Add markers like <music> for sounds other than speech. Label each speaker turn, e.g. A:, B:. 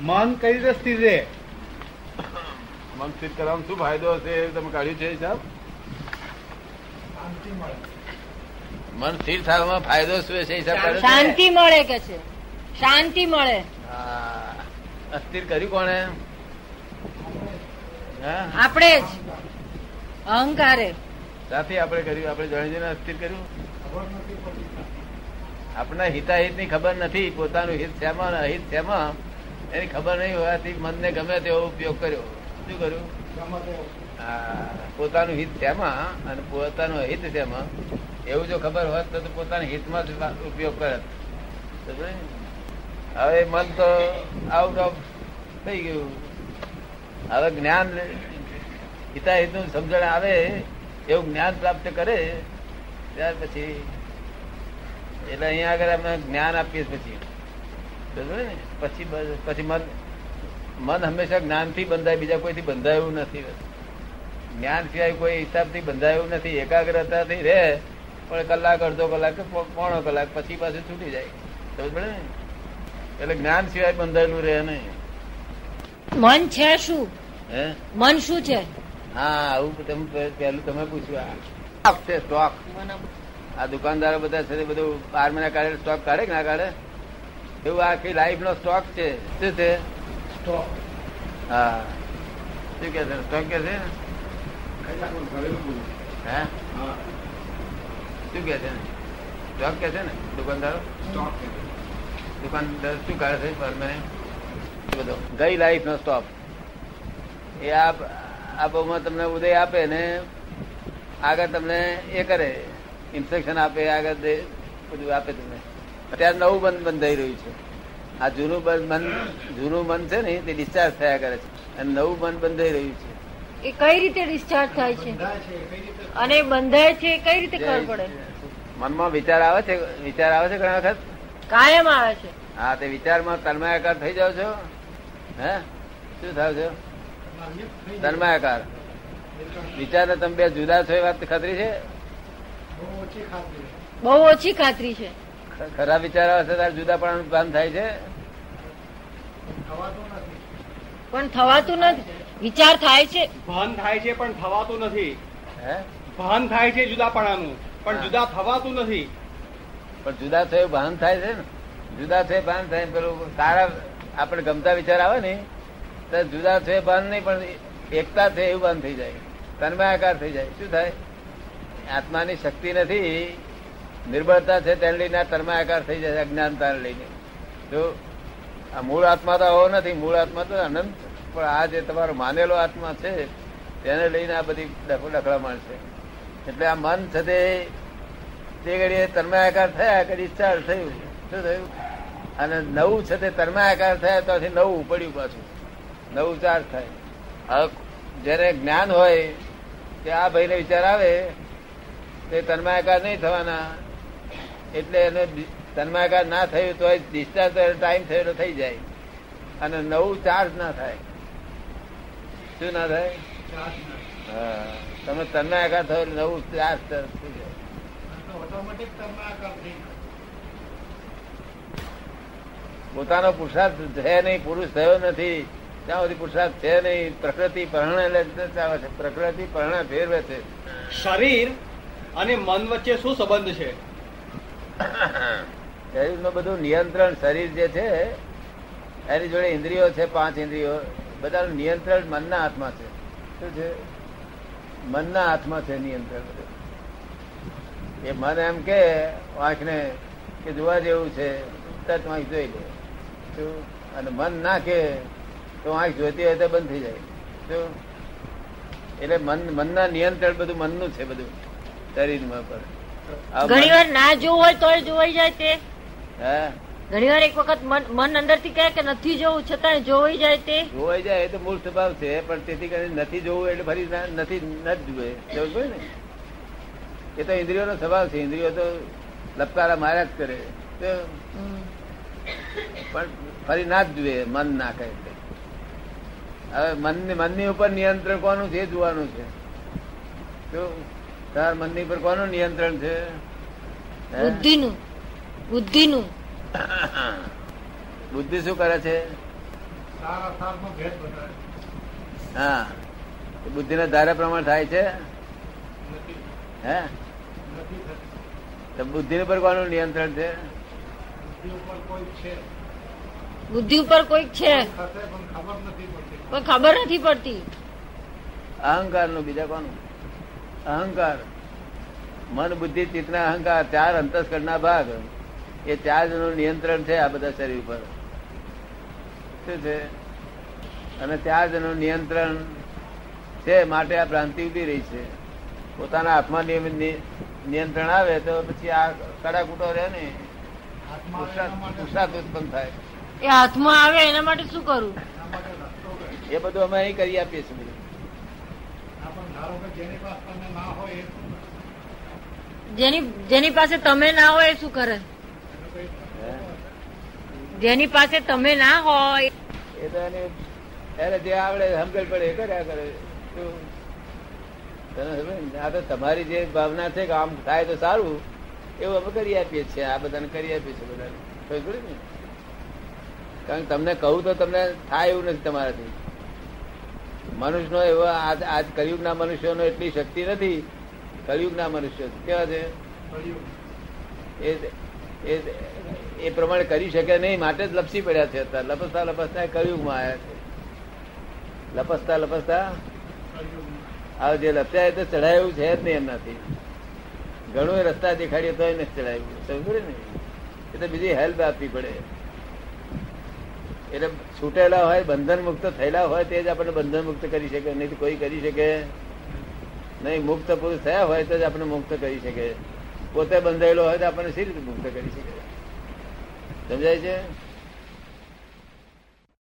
A: મન કઈ રીતે સ્થિર રહે
B: મન સ્થિર કરવામાં શું ફાયદો હશે એ તમે કાઢ્યું છે સાહેબ? મન સ્થિર થવામાં ફાયદો શું હશે હિસાબ?
C: શાંતિ મળે કે છે? શાંતિ મળે.
B: હા. અસ્થિર કર્યું કોણે? હા?
C: આપણે જ. અહંકારે.
B: સાથે આપણે કર્યું આપણે જાણી જઈને અસ્થિર કર્યું? આપણા હિતાહિતની ખબર નથી પોતાનું હિત શેમાં અહિત શેમાં? એની ખબર નહીં હોવાથી મનને ગમે તેવો ઉપયોગ કર્યો. શું કર્યું? પોતાનું હિત શેમાં અને પોતાનું હિત શેમાં? એવું જો ખબર હોત તો પોતાના હિતમાં જ ઉપયોગ કરત. હવે મન તો આઉટ ઓફ થઈ ગયું. હવે જ્ઞાન હિતાહિતનું સમજણ આવે, એવું જ્ઞાન પ્રાપ્ત કરે, ત્યાર પછી, એટલે અહીંયા આગળ અમે જ્ઞાન આપીએ પછી? પછી પછી મન મન હંમેશા જ્ઞાનથી બંધાય બીજા કોઈથી બંધાયું નથી. જ્ઞાન સિવાય કોઈ હિસાબથી બંધાયું નથી એકાગ્રતાથી રહે પણ કલાક અડધો કલાક કે પોણો કલાક પછી પાછું છૂટી જાય. સમજ પડે ને? એટલે જ્ઞાન સિવાય બંધાયેલું રહે નહીં.
C: મન છે શું?
B: હે?
C: મન શું છે?
B: હા આવું તમે પહેલું તમે પૂછ્યું. સ્ટોક આ દુકાનદારો બધા છે બધું બાર મહિના કાઢે સ્ટોક કાઢે કે ના કાઢે? એવું આખી લાઈફ નો સ્ટોક છે. શું છે? સ્ટોક હા. શું કે છે? સ્ટોક કે છે? હે? શું કે છે? સ્ટોક કે છે ને દુકાનદારો? દુકાનદાર શું કાઢે છે? બાર મહિને બધો? ગઈ લાઈફ નો સ્ટોક એ આપ આપોમાં તમને ઉદય આપે ને આગળ તમને એ કરે. ઇન્સ્ટ્રક્શન આપે આગળ દે બધું આપે તમને. અત્યારે નવું બંધ બંધાઈ રહ્યું છે. આ જૂનું મન જૂનું મન છે ને તે ડિસ્ચાર્જ થયા કરે છે. અને નવું મન બંધાઈ રહ્યું છે.
C: એ કઈ રીતે ડિસ્ચાર્જ થાય છે? અને બંધાય છે કઈ રીતે ખબર પડે?
B: મનમાં વિચાર આવે છે વિચાર આવે છે ઘણા વખત?
C: કાયમ આવે છે.
B: હા તે વિચારમાં તન્માયાકાર થઈ જાવ છો? હે? શું થાવ છો? તન્માયાકાર. વિચાર તમે બે જુદા છો એ વાત ખાતરી છે?
C: બહુ ઓછી ખાતરી છે.
B: ખરાબ વિચાર આવે છે ત્યારે જુદા પણ ભાન થાય છે?
C: પણ થવાતું નથી. વિચાર થાય છે.
A: ભાન થાય છે પણ થવાતું નથી. ભાન થાય છે જુદાપણાનું પણ. જુદા થવાતું નથી.
B: પણ જુદા થયું ભાન થાય છે ને? જુદા છે ભાન થાય પેલું સારા આપણે ગમતા વિચાર આવે ને તો જુદા થયે ભાન નહીં પણ એકતા થયે એવું ભાન થઈ જાય. તન્મયાકાર થઈ જાય. શું થાય? આત્માની શક્તિ નથી. નિર્બળતા છે તેને લઈને તન્મયાકાર થઈ જાય અજ્ઞાનતાને લઈને. જો આ મૂળ આત્મા તો આવો નથી, મૂળ આત્મા તો અનંત પણ આ જે તમારો માનેલો આત્મા છે, તેને લઈને આ બધી ડખ- ડખડામણ છે. એટલે આ મન છે તે ઘડીએ તન્માયાકાર થયા કે ડિસ્ચાર્જ થયું. શું થયું? અને નવું છે તે તન્માયાકાર થયા, તો નવું પડ્યું પાછું. નવું ચાર્જ થાય. હવે જયારે જ્ઞાન હોય, કે આ ભાઈને વિચાર આવે, તે તન્માયાકાર નહીં થવાના. એટલે એને તન્માકાર ના થયું તો ડિસ્ચાર્જ ટાઈમ થયેલો થઈ જાય. અને નવું ચાર્જ ના થાય. શું ના થાય? હા. તમે તન્માકાર થયો નવું ચાર્જ થઈ જાય. પોતાનો પુરુષાર્થ છે નહીં, પુરુષ થયો નથી. ત્યાં સુધી પુરુષાર્થ છે નહીં, પ્રકૃતિ પરણે ચાલે છે પ્રકૃતિ પરણે ફેરવે છે.
A: શરીર અને મન વચ્ચે શું સંબંધ છે?
B: શરીરનું બધું નિયંત્રણ શરીર જે છે, એની જોડે ઇન્દ્રિયો છે, પાંચ ઇન્દ્રિયો, બધાનું નિયંત્રણ મનના હાથમાં છે. શું છે? મનના હાથમાં છે નિયંત્રણ એ મન એમ કે, આંખને કે જોવા જેવું છે, તરત આંખ જોઈ લે. શું? અને મન ના કે, તો આંખ જોતી હોય તો બંધ થઈ જાય. શું? એટલે મન, મનના નિયંત્રણ બધું મનનું છે બધું, શરીરમાં મન-
C: ઘણી વાર ના જોવું હોય તોય જોવાઈ જાય તે. ઘણી વાર એક વખત મન મન અંદરથી કહે કે નથી જોવું છતાં જોવાઈ જાય તે.
B: જોવાઈ જાય એ તો મૂળ સ્વભાવ છે પણ તેથી કરીને નથી જોવું એટલે ફરી નથી ન જ જુએ. ને એ તો ઇન્દ્રિયોનો સ્વભાવ છે ઇન્દ્રિયો તો લપકારા માર્યા જ કરે. પણ ફરી ના જ જુએ મન ના કહે. હવે મનની મનની ઉપર નિયંત્રણ કોનું છે? જોવાનું છે. તાર મનની પર કોનું નિયંત્રણ છે?
C: બુદ્ધિનું. બુદ્ધિનું. <coughs>
B: બુદ્ધિ શું કરે છે?
D: સારા સારનો ભેદ બતાવે
B: હા. બુદ્ધિ ના ધારા પ્રમાણે થાય છે? હે? તો બુદ્ધિ પર કોનું નિયંત્રણ છે?
D: બુદ્ધિ ઉપર કોઈ છે.
C: કોઈક છે.
D: થશે ખબર નથી પડતી.
C: પણ ખબર નથી પડતી.
B: અહંકારનું બીજા કોનું? અહંકાર. મન બુદ્ધિ ચિત્તના અહંકાર ચાર અંતસ્કરના ભાગ. એ ચારનું નિયંત્રણ છે આ બધા શરીર પર શું છે? અને ચાર જણનું નિયંત્રણ છે માટે આ ભ્રાંતિ ઊભી રહી છે. પોતાના હાથમાં નિયમિત નિયંત્રણ આવે તો પછી આ કડાકૂટો રહે ને. ઉત્પન્ન થાય.
C: એ હાથમાં આવે એના માટે શું કરવું
B: એ બધું અમે અહીં કરી આપીએ છીએ.
D: જેની પાસે તમે ના હોય એ શું કરે?
C: જેની જેની પાસે તમે ના હોય એ શું કરે?
D: એનો કઈ
B: હે?
C: જેની પાસે તમે ના હોય
B: એ તો એને એને જે આવડે સમજણ પડે એ કર્યા કરે? આ તો તમારી જે ભાવના છે કે આમ થાય તો સારું એવું અમે કરી આપીએ છીએ. આ બધાને કરી આપીએ છીએ બધાને. કારણ કે તમને કહું તો તમને થાય એવું નથી તમારાથી. મનુષ્યનો એવો આજ આજ કલયુગના મનુષ્યનો એટલી શક્તિ નથી. કલયુગના મનુષ્યો કેવા છે? એ પ્રમાણે કરી શકે નહીં. માટે જ લપસી પડ્યા છે અત્યારે. લપસતા લપસતા કળિયુગમાં આવ્યા છે. લપસતા લપસતા
D: કર્યું
B: જે લપસ્યા તો ચડાયું છે જ નહીં એમનાથી. ઘણું રસ્તા દેખાડીએ તો એને ચડાયું સમજે ને? એ તો બીજી હેલ્પ આપવી પડે. એટલે છૂટેલા હોય, બંધન મુક્ત થયેલા હોય, તે જ આપણને બંધન મુક્ત કરી શકે. નહીં તો કોઈ કરી શકે. નહીં મુક્ત પુરુષ થયા હોય, તો જ આપણે મુક્ત કરી શકે. પોતે બંધાયેલો હોય, તો આપણને સી રીતે મુક્ત કરી શકે? સમજાય છે?